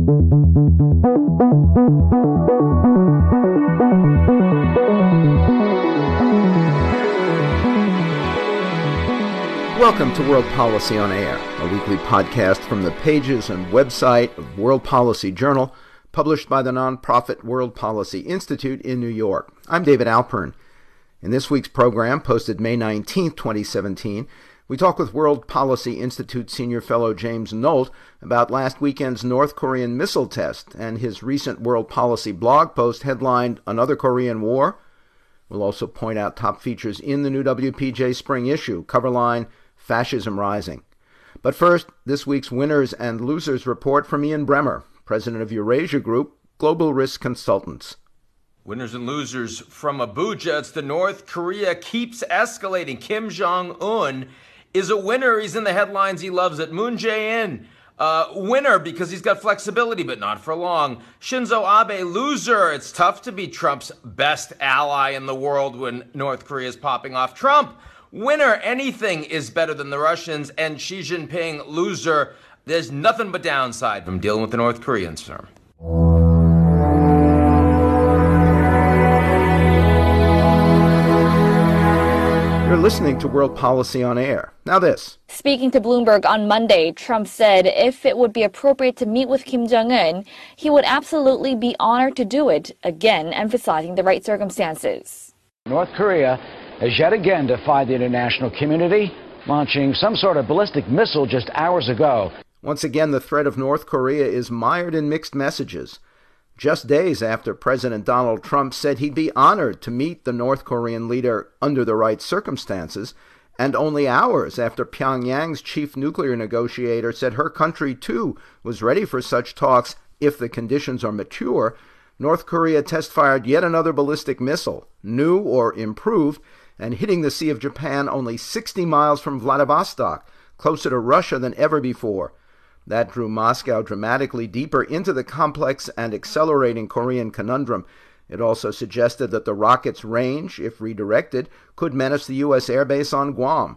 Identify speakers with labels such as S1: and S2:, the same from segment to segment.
S1: Welcome to World Policy on Air, a weekly podcast from the pages and website of World Policy Journal, published by the nonprofit World Policy Institute in New York. I'm David Alpern. In this week's program, posted May 19, 2017, we talk with World Policy Institute senior fellow James Nolt about last weekend's North Korean missile test and his recent World Policy blog post headlined Another Korean War. We'll also point out top features in the new WPJ spring issue, cover line Fascism Rising. But first, this week's winners and losers report from Ian Bremmer, president of Eurasia Group, Global Risk Consultants.
S2: Winners and losers from Abuja. It's the North Korea keeps escalating. Kim Jong Un is a winner. He's in the headlines. He loves it. Moon Jae-in, uh, winner because he's got flexibility, but not for long. Shinzo Abe, loser. It's tough to be Trump's best ally in the world when North Korea is popping off. Trump, winner. Anything is better than the Russians. And Xi Jinping, loser. There's nothing but downside from dealing with the North Koreans, sir.
S1: Listening to World Policy on Air. Now, this.
S3: Speaking to Bloomberg on Monday, Trump said if it would be appropriate to meet with Kim Jong un, he would absolutely be honored to do it, again emphasizing the right circumstances.
S4: North Korea has yet again defied the international community, launching some sort of ballistic missile just hours ago.
S1: Once again, the threat of North Korea is mired in mixed messages just days after President Donald Trump said he'd be honored to meet the North Korean leader under the right circumstances, and only hours after Pyongyang's chief nuclear negotiator said her country too was ready for such talks if the conditions are mature, North Korea test fired yet another ballistic missile, new or improved, and hitting the Sea of Japan only 60 miles from Vladivostok, closer to Russia than ever before. That drew Moscow dramatically deeper into the complex and accelerating Korean conundrum. It also suggested that the rocket's range, if redirected, could menace the U.S. airbase on Guam.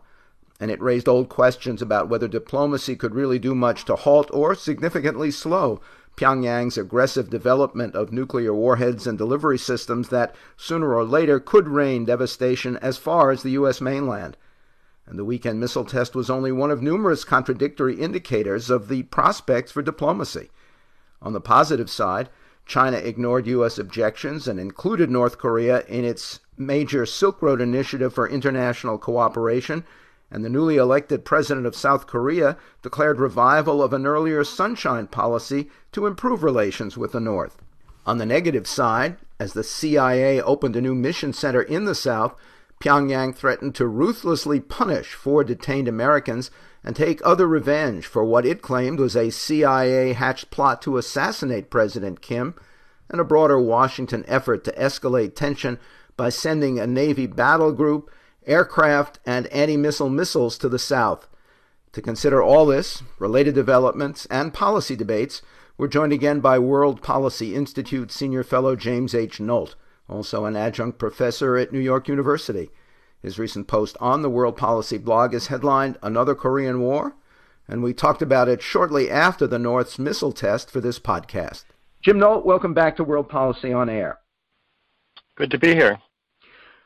S1: And it raised old questions about whether diplomacy could really do much to halt or significantly slow Pyongyang's aggressive development of nuclear warheads and delivery systems that, sooner or later, could rain devastation as far as the U.S. mainland and the weekend missile test was only one of numerous contradictory indicators of the prospects for diplomacy. On the positive side, China ignored U.S. objections and included North Korea in its major Silk Road initiative for international cooperation, and the newly elected president of South Korea declared revival of an earlier sunshine policy to improve relations with the North. On the negative side, as the CIA opened a new mission center in the South, Pyongyang threatened to ruthlessly punish four detained Americans and take other revenge for what it claimed was a CIA hatched plot to assassinate President Kim and a broader Washington effort to escalate tension by sending a Navy battle group, aircraft, and anti missile missiles to the South. To consider all this, related developments, and policy debates, we're joined again by World Policy Institute Senior Fellow James H. Nolt also an adjunct professor at New York University. His recent post on the World Policy blog is headlined Another Korean War, and we talked about it shortly after the North's missile test for this podcast. Jim Nolt, welcome back to World Policy on Air.
S5: Good to be here.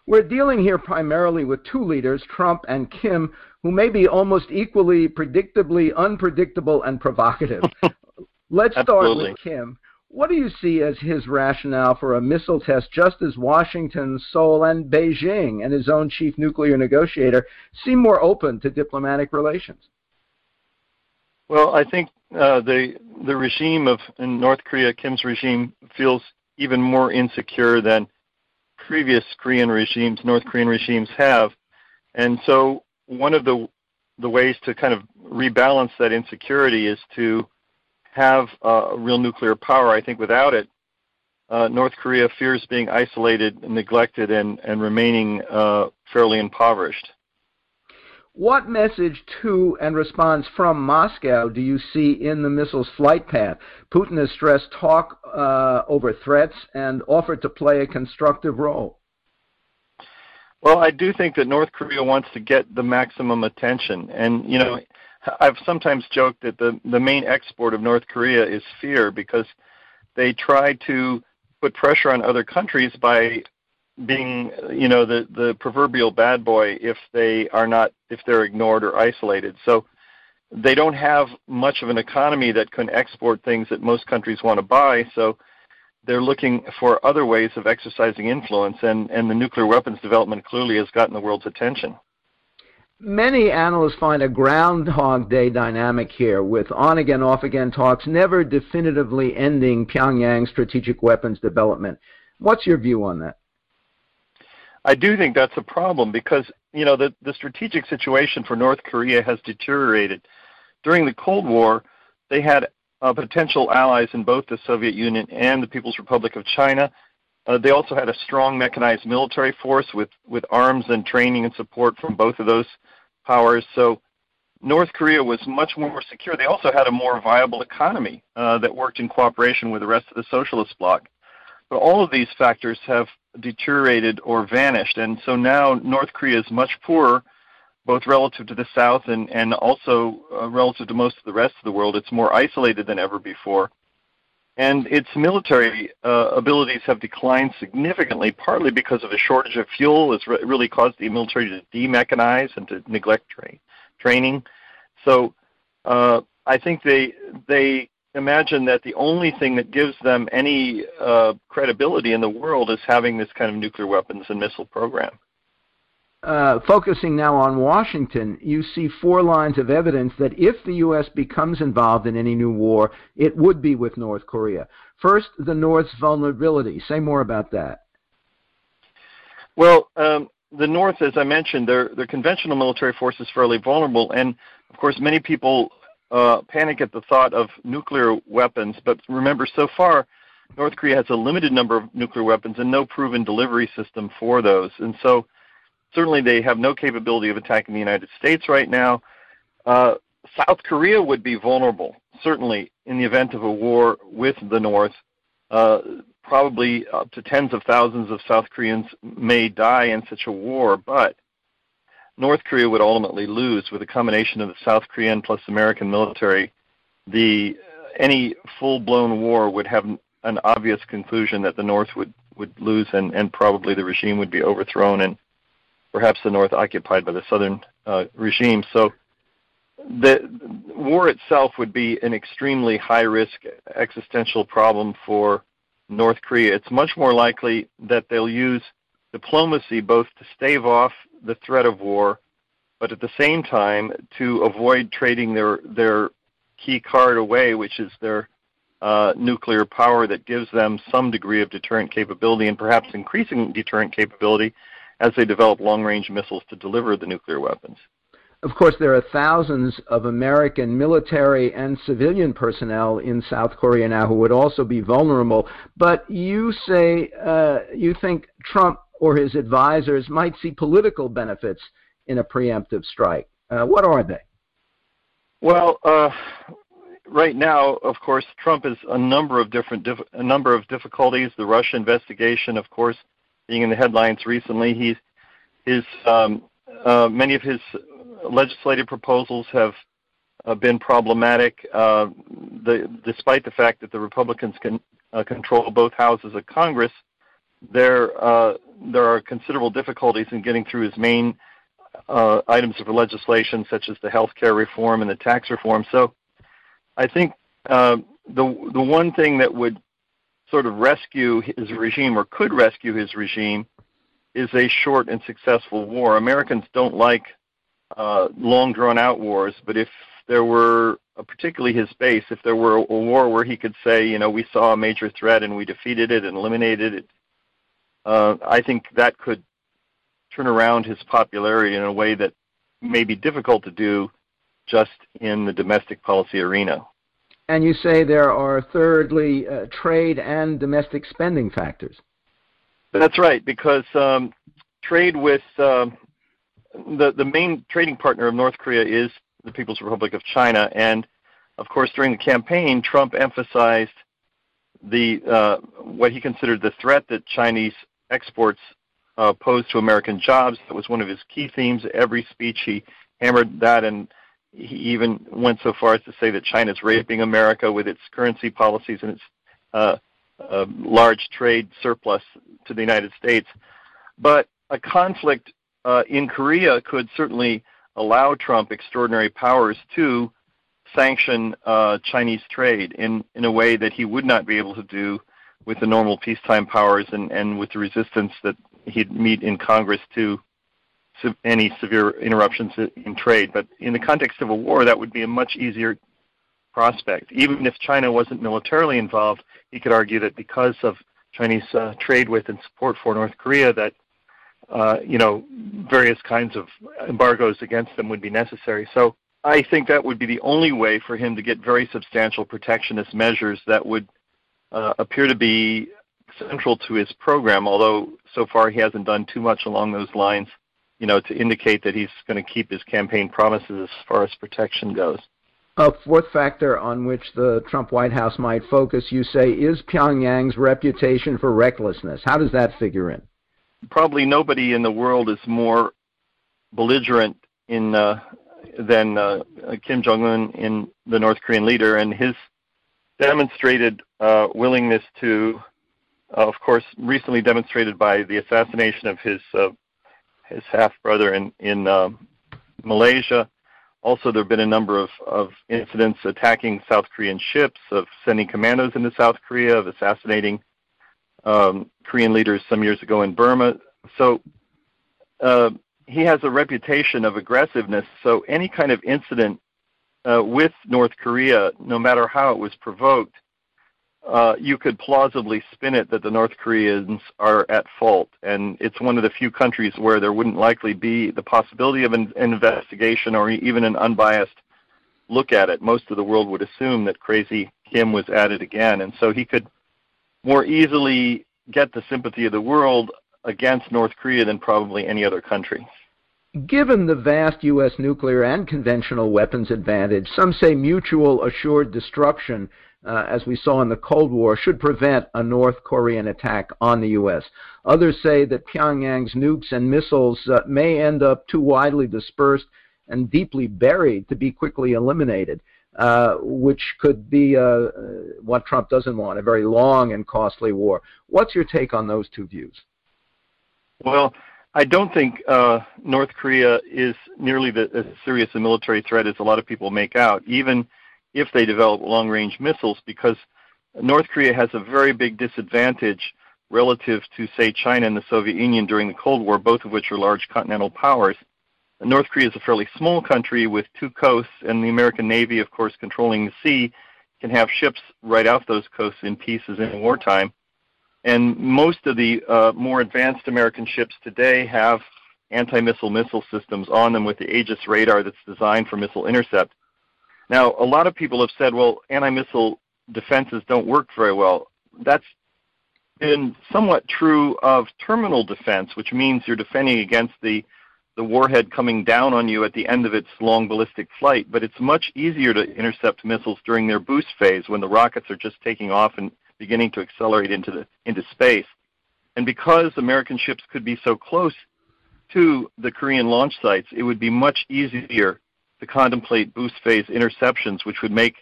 S1: We're dealing here primarily with two leaders, Trump and Kim, who may be almost equally predictably unpredictable and provocative. Let's start with Kim. What do you see as his rationale for a missile test just as Washington, Seoul, and Beijing and his own chief nuclear negotiator seem more open to diplomatic relations?
S5: Well, I think uh, the the regime of North Korea, Kim's regime, feels even more insecure than previous Korean regimes, North Korean regimes have, and so one of the the ways to kind of rebalance that insecurity is to have uh, real nuclear power. I think without it, uh, North Korea fears being isolated, neglected, and, and remaining uh, fairly impoverished.
S1: What message to and response from Moscow do you see in the missile's flight path? Putin has stressed talk uh, over threats and offered to play a constructive role.
S5: Well, I do think that North Korea wants to get the maximum attention, and you know I've sometimes joked that the the main export of North Korea is fear because they try to put pressure on other countries by being you know the the proverbial bad boy if they are not if they're ignored or isolated. So they don't have much of an economy that can export things that most countries want to buy. So they're looking for other ways of exercising influence and and the nuclear weapons development clearly has gotten the world's attention
S1: Many analysts find a Groundhog Day dynamic here, with on again, off again talks never definitively ending Pyongyang's strategic weapons development. What's your view on that?
S5: I do think that's a problem because you know the the strategic situation for North Korea has deteriorated. During the Cold War, they had uh, potential allies in both the Soviet Union and the People's Republic of China. Uh, they also had a strong mechanized military force with, with arms and training and support from both of those powers. So North Korea was much more secure. They also had a more viable economy uh, that worked in cooperation with the rest of the socialist bloc. But all of these factors have deteriorated or vanished, and so now North Korea is much poorer, both relative to the South and, and also uh, relative to most of the rest of the world. It's more isolated than ever before. And its military uh, abilities have declined significantly, partly because of a shortage of fuel. It's re- really caused the military to demechanize and to neglect tra- training. So uh, I think they they imagine that the only thing that gives them any uh, credibility in the world is having this kind of nuclear weapons and missile program.
S1: Uh, focusing now on Washington, you see four lines of evidence that if the U.S. becomes involved in any new war, it would be with North Korea. First, the North's vulnerability. Say more about that.
S5: Well, um, the North, as I mentioned, their their conventional military force is fairly vulnerable, and of course, many people uh, panic at the thought of nuclear weapons. But remember, so far, North Korea has a limited number of nuclear weapons and no proven delivery system for those, and so certainly they have no capability of attacking the United States right now. Uh, South Korea would be vulnerable, certainly in the event of a war with the North. Uh, probably up to tens of thousands of South Koreans may die in such a war, but North Korea would ultimately lose with a combination of the South Korean plus American military. The any full-blown war would have an obvious conclusion that the North would would lose and and probably the regime would be overthrown and perhaps the north occupied by the southern uh, regime. So the war itself would be an extremely high risk existential problem for North Korea. It's much more likely that they'll use diplomacy both to stave off the threat of war, but at the same time to avoid trading their their key card away, which is their uh, nuclear power that gives them some degree of deterrent capability and perhaps increasing deterrent capability as they develop long range missiles to deliver the nuclear weapons.
S1: Of course, there are thousands of American military and civilian personnel in South Korea now who would also be vulnerable. But you say uh, you think Trump or his advisors might see political benefits in a preemptive strike. Uh, what are they?
S5: Well, uh, right now, of course, Trump has a number of different dif- a number of difficulties. The Russia investigation, of course, being in the headlines recently. He's his um, uh, many of his legislative proposals have uh, been problematic. Uh, the, despite the fact that the Republicans can uh, control both houses of Congress, there uh, there are considerable difficulties in getting through his main uh, items of legislation, such as the health care reform and the tax reform. So, I think the the one thing that would sort of rescue his regime or could rescue his regime is a short and successful war. Americans don't like uh, long drawn out wars, but if there were, uh, particularly his base, if there were a war where he could say, you know, we saw a major threat and we defeated it and eliminated it, uh, I think that could turn around his popularity in a way that may be difficult to do just in the domestic policy arena.
S1: And you say there are, thirdly, uh, trade and domestic spending factors.
S5: That's right, because um, trade with uh, the the main trading partner of North Korea is the People's Republic of China, and of course, during the campaign, Trump emphasized the uh, what he considered the threat that Chinese exports uh, pose to American jobs. That was one of his key themes. Every speech he hammered that, and he even went so far as to say that China is raping America with its currency policies and its uh, uh, large trade surplus to the United States. But a conflict uh, in Korea could certainly allow Trump extraordinary powers to sanction uh, Chinese trade in, in a way that he would not be able to do with the normal peacetime powers and, and with the resistance that he'd meet in Congress to any severe interruptions in trade. But in the context of a war, that would be a much easier prospect. Even if China wasn't militarily involved, he could argue that because of Chinese uh, trade with and support for North Korea, that uh, you know various kinds of embargoes against them would be necessary. So I think that would be the only way for him to get very substantial protectionist measures that would uh, appear to be central to his program. Although so far he hasn't done too much along those lines you know, to indicate that he's going to keep his campaign promises as far as protection goes.
S6: A fourth factor on which the Trump White House might focus, you say, is Pyongyang's reputation for recklessness. How does that figure in?
S5: Probably nobody in the world is more belligerent in uh, than uh, Kim Jong Un in the North Korean leader, and his demonstrated uh, willingness to, of course, recently demonstrated by the assassination of his uh, his half brother in in uh, Malaysia. Also, there have been a number of, of incidents attacking South Korean ships, of sending commandos into South Korea, of assassinating um, Korean leaders some years ago in Burma. So uh, he has a reputation of aggressiveness. So any kind of incident uh, with North Korea, no matter how it was provoked, uh, you could plausibly spin it that the North Koreans are at fault, and it's one of the few countries where there wouldn't likely be the possibility of an, investigation or even an unbiased look at it. Most of the world would assume that crazy Kim was at it again, and so he could more easily get the sympathy of the world against North Korea than probably any other country.
S6: Given the vast U.S. nuclear and conventional weapons advantage, some say mutual assured destruction uh, as we saw in the Cold War, should prevent a North Korean attack on the U.S. Others say that Pyongyang's nukes and missiles uh, may end up too widely dispersed and deeply buried to be quickly eliminated, uh, which could be uh, what Trump doesn't want a very long and costly war. What's your take on those two views?
S5: Well, I don't think uh, North Korea is nearly the, as serious a military threat as a lot of people make out. Even if they develop long range missiles because North Korea has a very big disadvantage relative to, say, China and the Soviet Union during the Cold War, both of which are large continental powers. North Korea is a fairly small country with two coasts, and the American Navy, of course, controlling the sea, can have ships right off those coasts in pieces in wartime. And most of the uh, more advanced American ships today have anti missile missile systems on them with the Aegis radar that's designed for missile intercept. Now, a lot of people have said, well, anti-missile defenses don't work very well. That's been somewhat true of terminal defense, which means you're defending against the the warhead coming down on you at the end of its long ballistic flight, but it's much easier to intercept missiles during their boost phase when the rockets are just taking off and beginning to accelerate into the into space. And because American ships could be so close to the Korean launch sites, it would be much easier to contemplate boost phase interceptions, which would make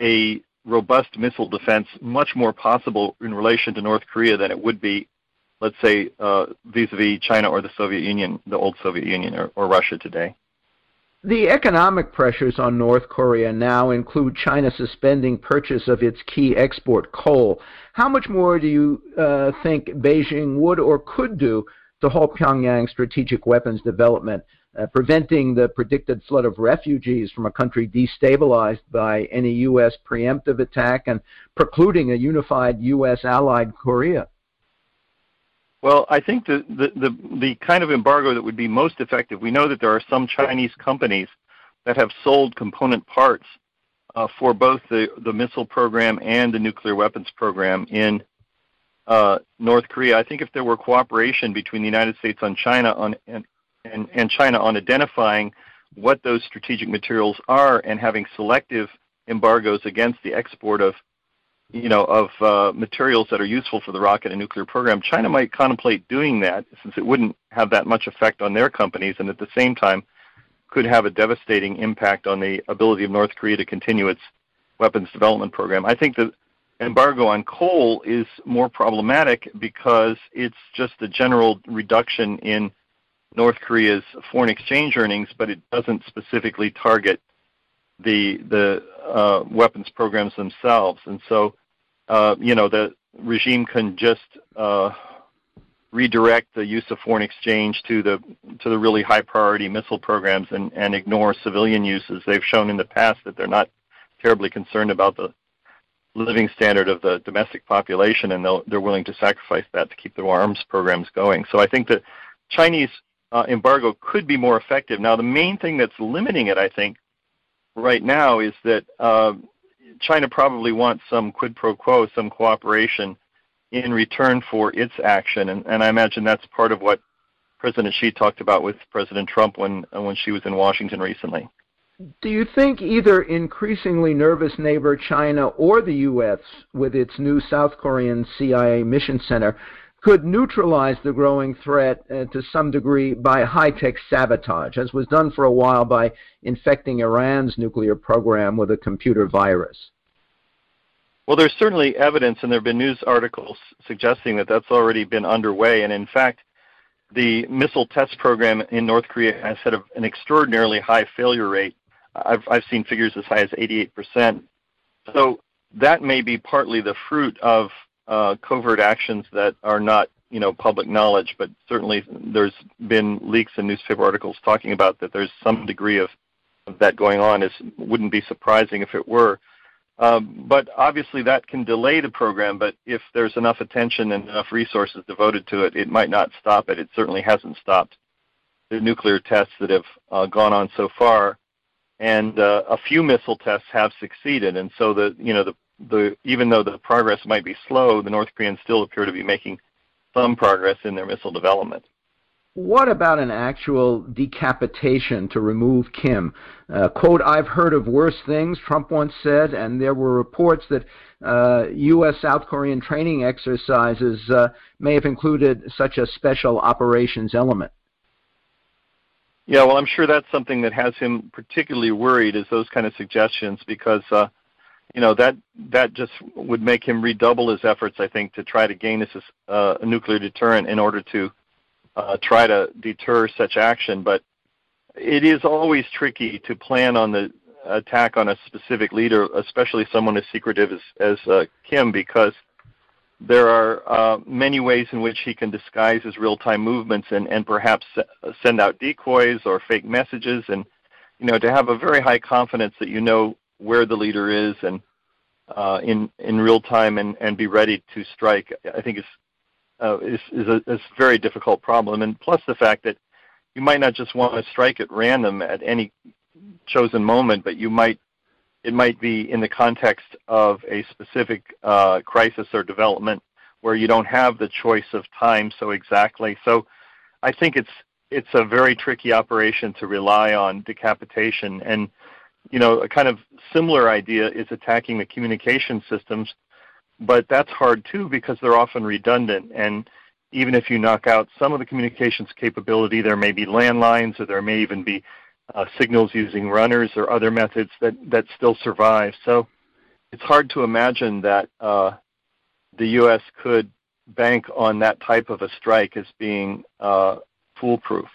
S5: a robust missile defense much more possible in relation to North Korea than it would be, let's say, uh, vis-a-vis China or the Soviet Union, the old Soviet Union, or, or Russia today.
S6: The economic pressures on North Korea now include China suspending purchase of its key export coal. How much more do you uh, think Beijing would or could do to halt Pyongyang's strategic weapons development? Uh, preventing the predicted flood of refugees from a country destabilized by any U.S. preemptive attack and precluding a unified U.S. allied Korea?
S5: Well, I think the, the, the, the kind of embargo that would be most effective, we know that there are some Chinese companies that have sold component parts uh, for both the, the missile program and the nuclear weapons program in uh, North Korea. I think if there were cooperation between the United States and China on and, and, and China on identifying what those strategic materials are and having selective embargoes against the export of you know of uh, materials that are useful for the rocket and nuclear program china might contemplate doing that since it wouldn't have that much effect on their companies and at the same time could have a devastating impact on the ability of North Korea to continue its weapons development program. I think the embargo on coal is more problematic because it's just a general reduction in North Korea's foreign exchange earnings, but it doesn't specifically target the the uh, weapons programs themselves. And so, uh, you know, the regime can just uh, redirect the use of foreign exchange to the to the really high priority missile programs and, and ignore civilian uses. They've shown in the past that they're not terribly concerned about the living standard of the domestic population, and they're willing to sacrifice that to keep their arms programs going. So I think that Chinese uh, embargo could be more effective. Now, the main thing that's limiting it, I think, right now is that uh, China probably wants some quid pro quo, some cooperation in return for its action, and, and I imagine that's part of what President Xi talked about with President Trump when when Xi was in Washington recently.
S1: Do you think either increasingly nervous neighbor China or the U.S., with its new South Korean CIA mission center, could neutralize the growing threat uh, to some degree by high tech sabotage, as was done for a while by infecting Iran's nuclear program with a computer virus?
S5: Well, there's certainly evidence, and there have been news articles suggesting that that's already been underway. And in fact, the missile test program in North Korea has had an extraordinarily high failure rate I've, I've seen figures as high as 88%. So that may be partly the fruit of uh, covert actions that are not, you know, public knowledge, but certainly there's been leaks and newspaper articles talking about that there's some degree of, of that going on. It wouldn't be surprising if it were. Um, but obviously that can delay the program, but if there's enough attention and enough resources devoted to it, it might not stop it. It certainly hasn't stopped the nuclear tests that have uh, gone on so far and uh, a few missile tests have succeeded. And so the you know the the even though the progress might be slow, the North Koreans still appear to be making some progress in their missile development.
S1: What about an actual decapitation to remove Kim? Uh, quote, I've heard of worse things, Trump once said, and there were reports that uh, U.S. South Korean training exercises uh, may have included such a special operations element.
S5: Yeah, well, I'm sure that's something that has him particularly worried is those kind of suggestions because uh, you know that that just would make him redouble his efforts, I think, to try to gain this uh, a nuclear deterrent in order to uh, try to deter such action. But it is always tricky to plan on the attack on a specific leader, especially someone as secretive as, as uh, Kim, because there are uh, many ways in which he can disguise his real-time movements and, and perhaps send out decoys or fake messages. And you know, to have a very high confidence that you know where the leader is and uh, in in real time and, and be ready to strike, I think is uh, is is a, is a very difficult problem. And plus the fact that you might not just want to strike at random at any chosen moment, but you might it might be in the context of a specific uh, crisis or development where you don't have the choice of time so exactly. So I think it's it's a very tricky operation to rely on decapitation. And you know, a kind of similar idea is attacking the communication systems, but that's hard too because they're often redundant. And even if you knock out some of the communications capability, there may be landlines or there may even be uh, signals using runners or other methods that, that still survive. So it's hard to imagine that uh, the U.S. could bank on that type of a strike as being uh, foolproof.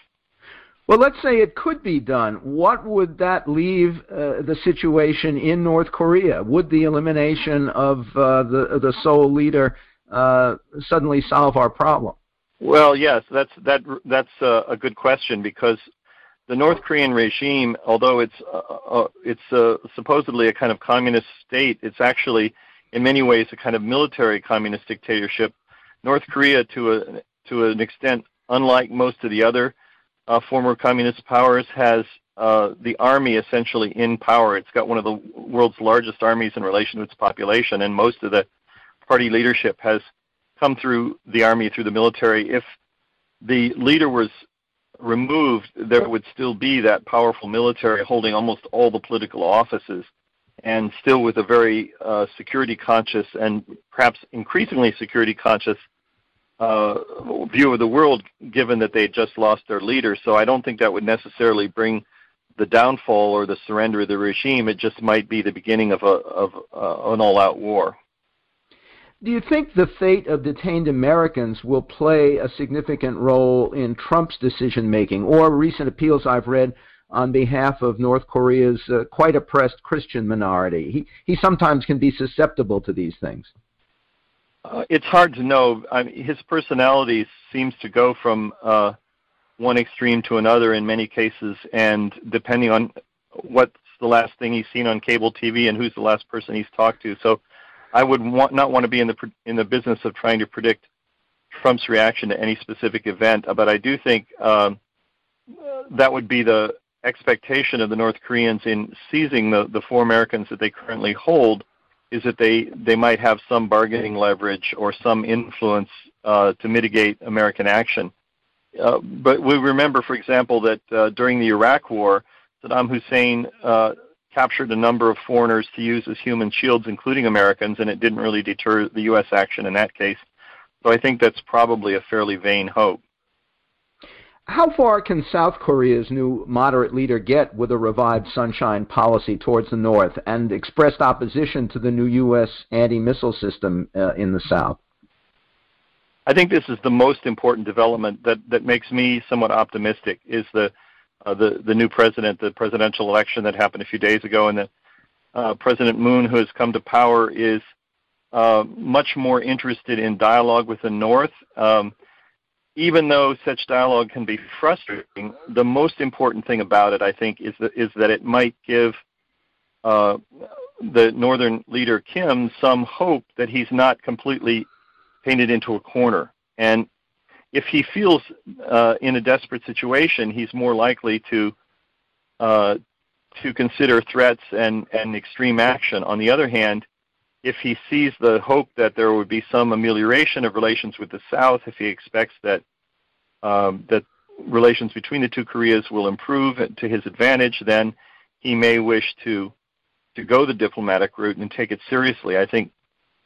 S1: Well, let's say it could be done. What would that leave uh, the situation in North Korea? Would the elimination of uh, the the sole leader uh, suddenly solve our problem?
S5: Well, yes, that's that that's a, a good question because the North Korean regime, although it's uh, uh, it's uh, supposedly a kind of communist state, it's actually in many ways a kind of military communist dictatorship. North Korea, to a to an extent, unlike most of the other uh, former communist powers, has uh, the army essentially in power. It's got one of the world's largest armies in relation to its population, and most of the party leadership has come through the army, through the military. If the leader was removed, there would still be that powerful military holding almost all the political offices, and still with a very uh, security conscious and perhaps increasingly security conscious uh, view of the world, given that they had just lost their leader. So I don't think that would necessarily bring the downfall or the surrender of the regime. It just might be the beginning of a of uh, an all-out war.
S6: Do you think the fate of detained Americans will play a significant role in Trump's decision making, or recent appeals I've read on behalf of North Korea's uh, quite oppressed Christian minority? He he sometimes can be susceptible to these things.
S5: Uh, it's hard to know. I mean, his personality seems to go from uh, one extreme to another in many cases, and depending on what's the last thing he's seen on cable TV and who's the last person he's talked to. So, I would want, not want to be in the in the business of trying to predict Trump's reaction to any specific event, but I do think um, that would be the expectation of the North Koreans in seizing the, the four Americans that they currently hold is that they, they might have some bargaining leverage or some influence uh, to mitigate American action. Uh, but we remember, for example, that uh, during the Iraq War, Saddam Hussein uh, captured a number of foreigners to use as human shields, including Americans, and it didn't really deter the U.S. action in that case. So I think that's probably a fairly vain hope.
S6: How far can South Korea's new moderate leader get with a revived sunshine policy towards the north and expressed opposition to the new U.S. anti-missile system uh, in the south?
S5: I think this is the most important development that, that makes me somewhat optimistic is the, uh, the, the new president, the presidential election that happened a few days ago, and that uh, President Moon, who has come to power, is uh, much more interested in dialogue with the North. Um, even though such dialogue can be frustrating, the most important thing about it, I think, is that, is that it might give uh, the northern leader Kim some hope that he's not completely painted into a corner. And if he feels uh, in a desperate situation, he's more likely to uh, to consider threats and, and extreme action. On the other hand, if he sees the hope that there would be some amelioration of relations with the South, if he expects that um, that relations between the two Koreas will improve to his advantage, then he may wish to to go the diplomatic route and take it seriously. I think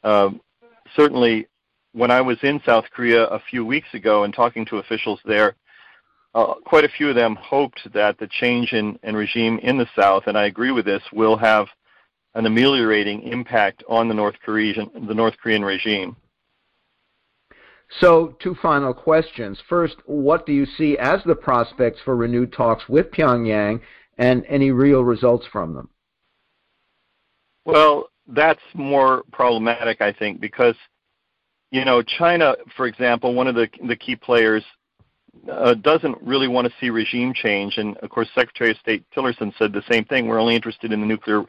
S5: um, certainly when I was in South Korea a few weeks ago and talking to officials there, uh, quite a few of them hoped that the change in, in regime in the South, and I agree with this, will have an ameliorating impact on the North Korean the North Korean regime.
S6: So, two final questions. First, what do you see as the prospects for renewed talks with Pyongyang and any real results from them?
S5: Well, that's more problematic, I think, because you know China, for example, one of the the key players, uh, doesn't really want to see regime change, and of course, Secretary of State Tillerson said the same thing. We're only interested in the nuclear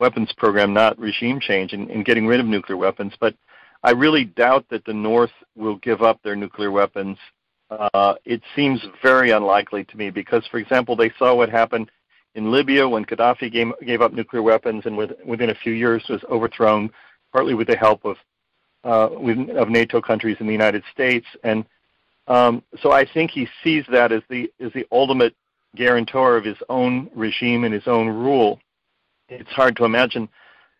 S5: weapons program, not regime change, and, and getting rid of nuclear weapons. But I really doubt that the North will give up their nuclear weapons. Uh, it seems very unlikely to me because, for example, they saw what happened in Libya when Gaddafi gave, gave up nuclear weapons and with, within a few years was overthrown, partly with the help of uh, with, of NATO countries in the United States. And um, so I think he sees that as the as the ultimate guarantor of his own regime and his own rule. It's hard to imagine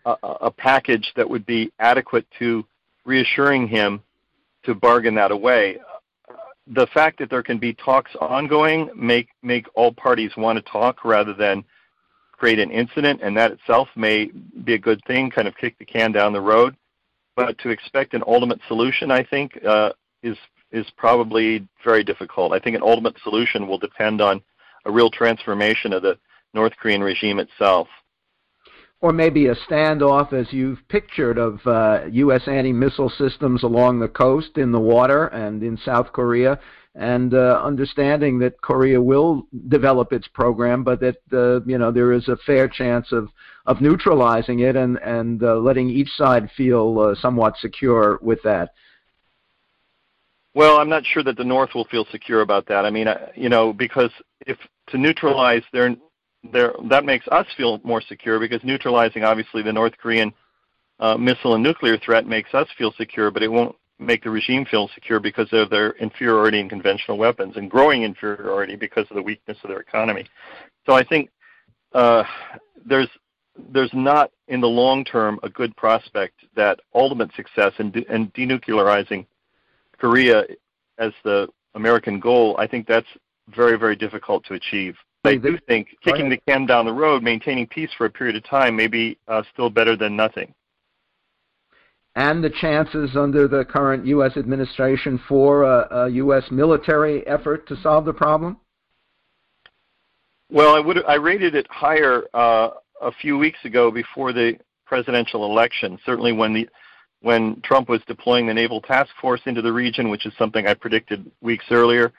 S5: a, a package that would be adequate to reassuring him to bargain that away. The fact that there can be talks ongoing make make all parties want to talk rather than create an incident, and that itself may be a good thing, kind of kick the can down the road. But to expect an ultimate solution, I think, uh, is is probably very difficult. I think an ultimate solution will depend on a real transformation of the North Korean regime itself
S6: or maybe a standoff as you've pictured of uh, U.S. anti-missile systems along the coast, in the water, and in South Korea, and uh, understanding that Korea will develop its program, but that uh, you know there is a fair chance of of neutralizing it and and uh, letting each side feel uh, somewhat secure with that.
S5: Well, I'm not sure that the North will feel secure about that. I mean, you know, because if to neutralize their there, that makes us feel more secure because neutralizing obviously the North Korean uh, missile and nuclear threat makes us feel secure, but it won't make the regime feel secure because of their inferiority in conventional weapons and growing inferiority because of the weakness of their economy. So I think uh, there's there's not in the long term a good prospect that ultimate success in, de- in denuclearizing Korea as the American goal. I think that's very very difficult to achieve. I do think kicking the can down the road, maintaining peace for a period of time, may be uh, still better than nothing.
S1: And the chances under the current U.S. administration for a, a U.S. military effort to solve the problem?
S5: Well, I would I rated it higher uh, a few weeks ago before the presidential election. Certainly, when the when Trump was deploying the naval task force into the region, which is something I predicted weeks earlier,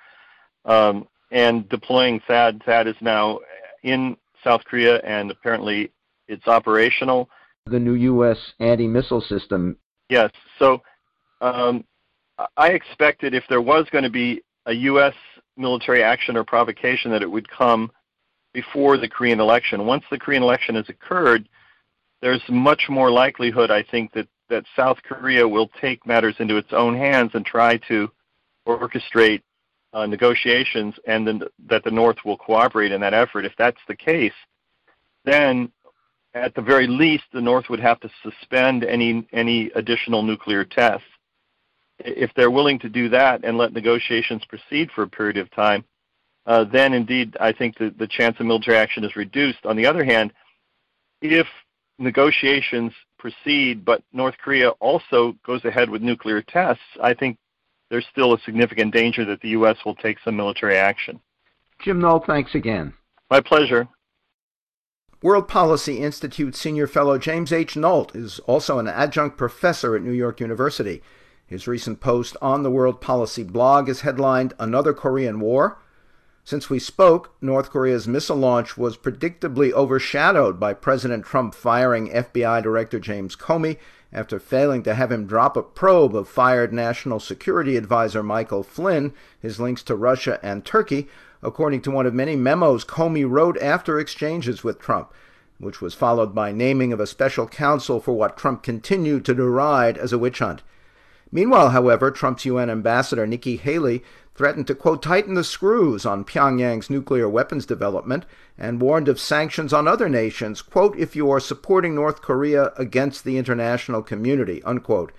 S5: um, and deploying THAAD. THAAD is now in South Korea, and apparently it's operational.
S1: The new U.S. anti-missile system.
S5: Yes. So um, I expected if there was going to be a U.S. military action or provocation, that it would come before the Korean election. Once the Korean election has occurred, there's much more likelihood, I think, that, that South Korea will take matters into its own hands and try to orchestrate uh, negotiations and then that the North will cooperate in that effort. If that's the case, then at the very least, the North would have to suspend any any additional nuclear tests. If they're willing to do that and let negotiations proceed for a period of time, uh, then indeed I think the, the chance of military action is reduced. On the other hand, if negotiations proceed but North Korea also goes ahead with nuclear tests, I think there's still a significant danger that the U.S. will take some military action.
S1: Jim Nolt, thanks again.
S5: My pleasure.
S1: World Policy Institute senior fellow James H. Nolt is also an adjunct professor at New York University. His recent post on the World Policy blog is headlined Another Korean War. Since we spoke, North Korea's missile launch was predictably overshadowed by President Trump firing FBI Director James Comey after failing to have him drop a probe of fired National Security Advisor Michael Flynn, his links to Russia and Turkey, according to one of many memos Comey wrote after exchanges with Trump, which was followed by naming of a special counsel for what Trump continued to deride as a witch hunt. Meanwhile, however, Trump's UN ambassador Nikki Haley threatened to, quote, tighten the screws on Pyongyang's nuclear weapons development and warned of sanctions on other nations, quote, if you are supporting North Korea against the international community, unquote.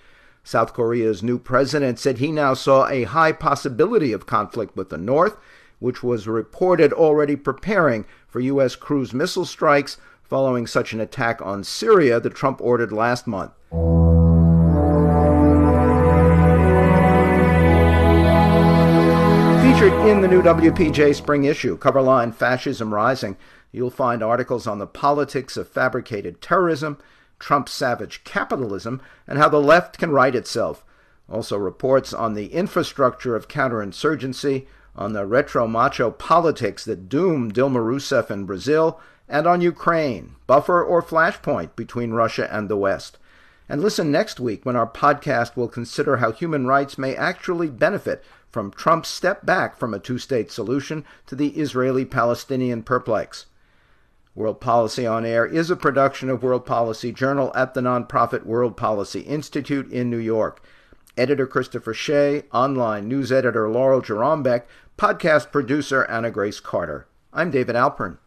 S1: South Korea's new president said he now saw a high possibility of conflict with the North, which was reported already preparing for U.S. cruise missile strikes following such an attack on Syria that Trump ordered last month. Featured in the new WPJ spring issue, cover line Fascism Rising, you'll find articles on the politics of fabricated terrorism, Trump's savage capitalism, and how the left can right itself. Also, reports on the infrastructure of counterinsurgency, on the retro macho politics that doomed Dilma Rousseff in Brazil, and on Ukraine, buffer or flashpoint between Russia and the West. And listen next week when our podcast will consider how human rights may actually benefit from Trump's step back from a two state solution to the Israeli Palestinian perplex. World Policy on Air is a production of World Policy Journal at the nonprofit World Policy Institute in New York. Editor Christopher Shea, online news editor Laurel Jerombeck, podcast producer Anna Grace Carter. I'm David Alpern.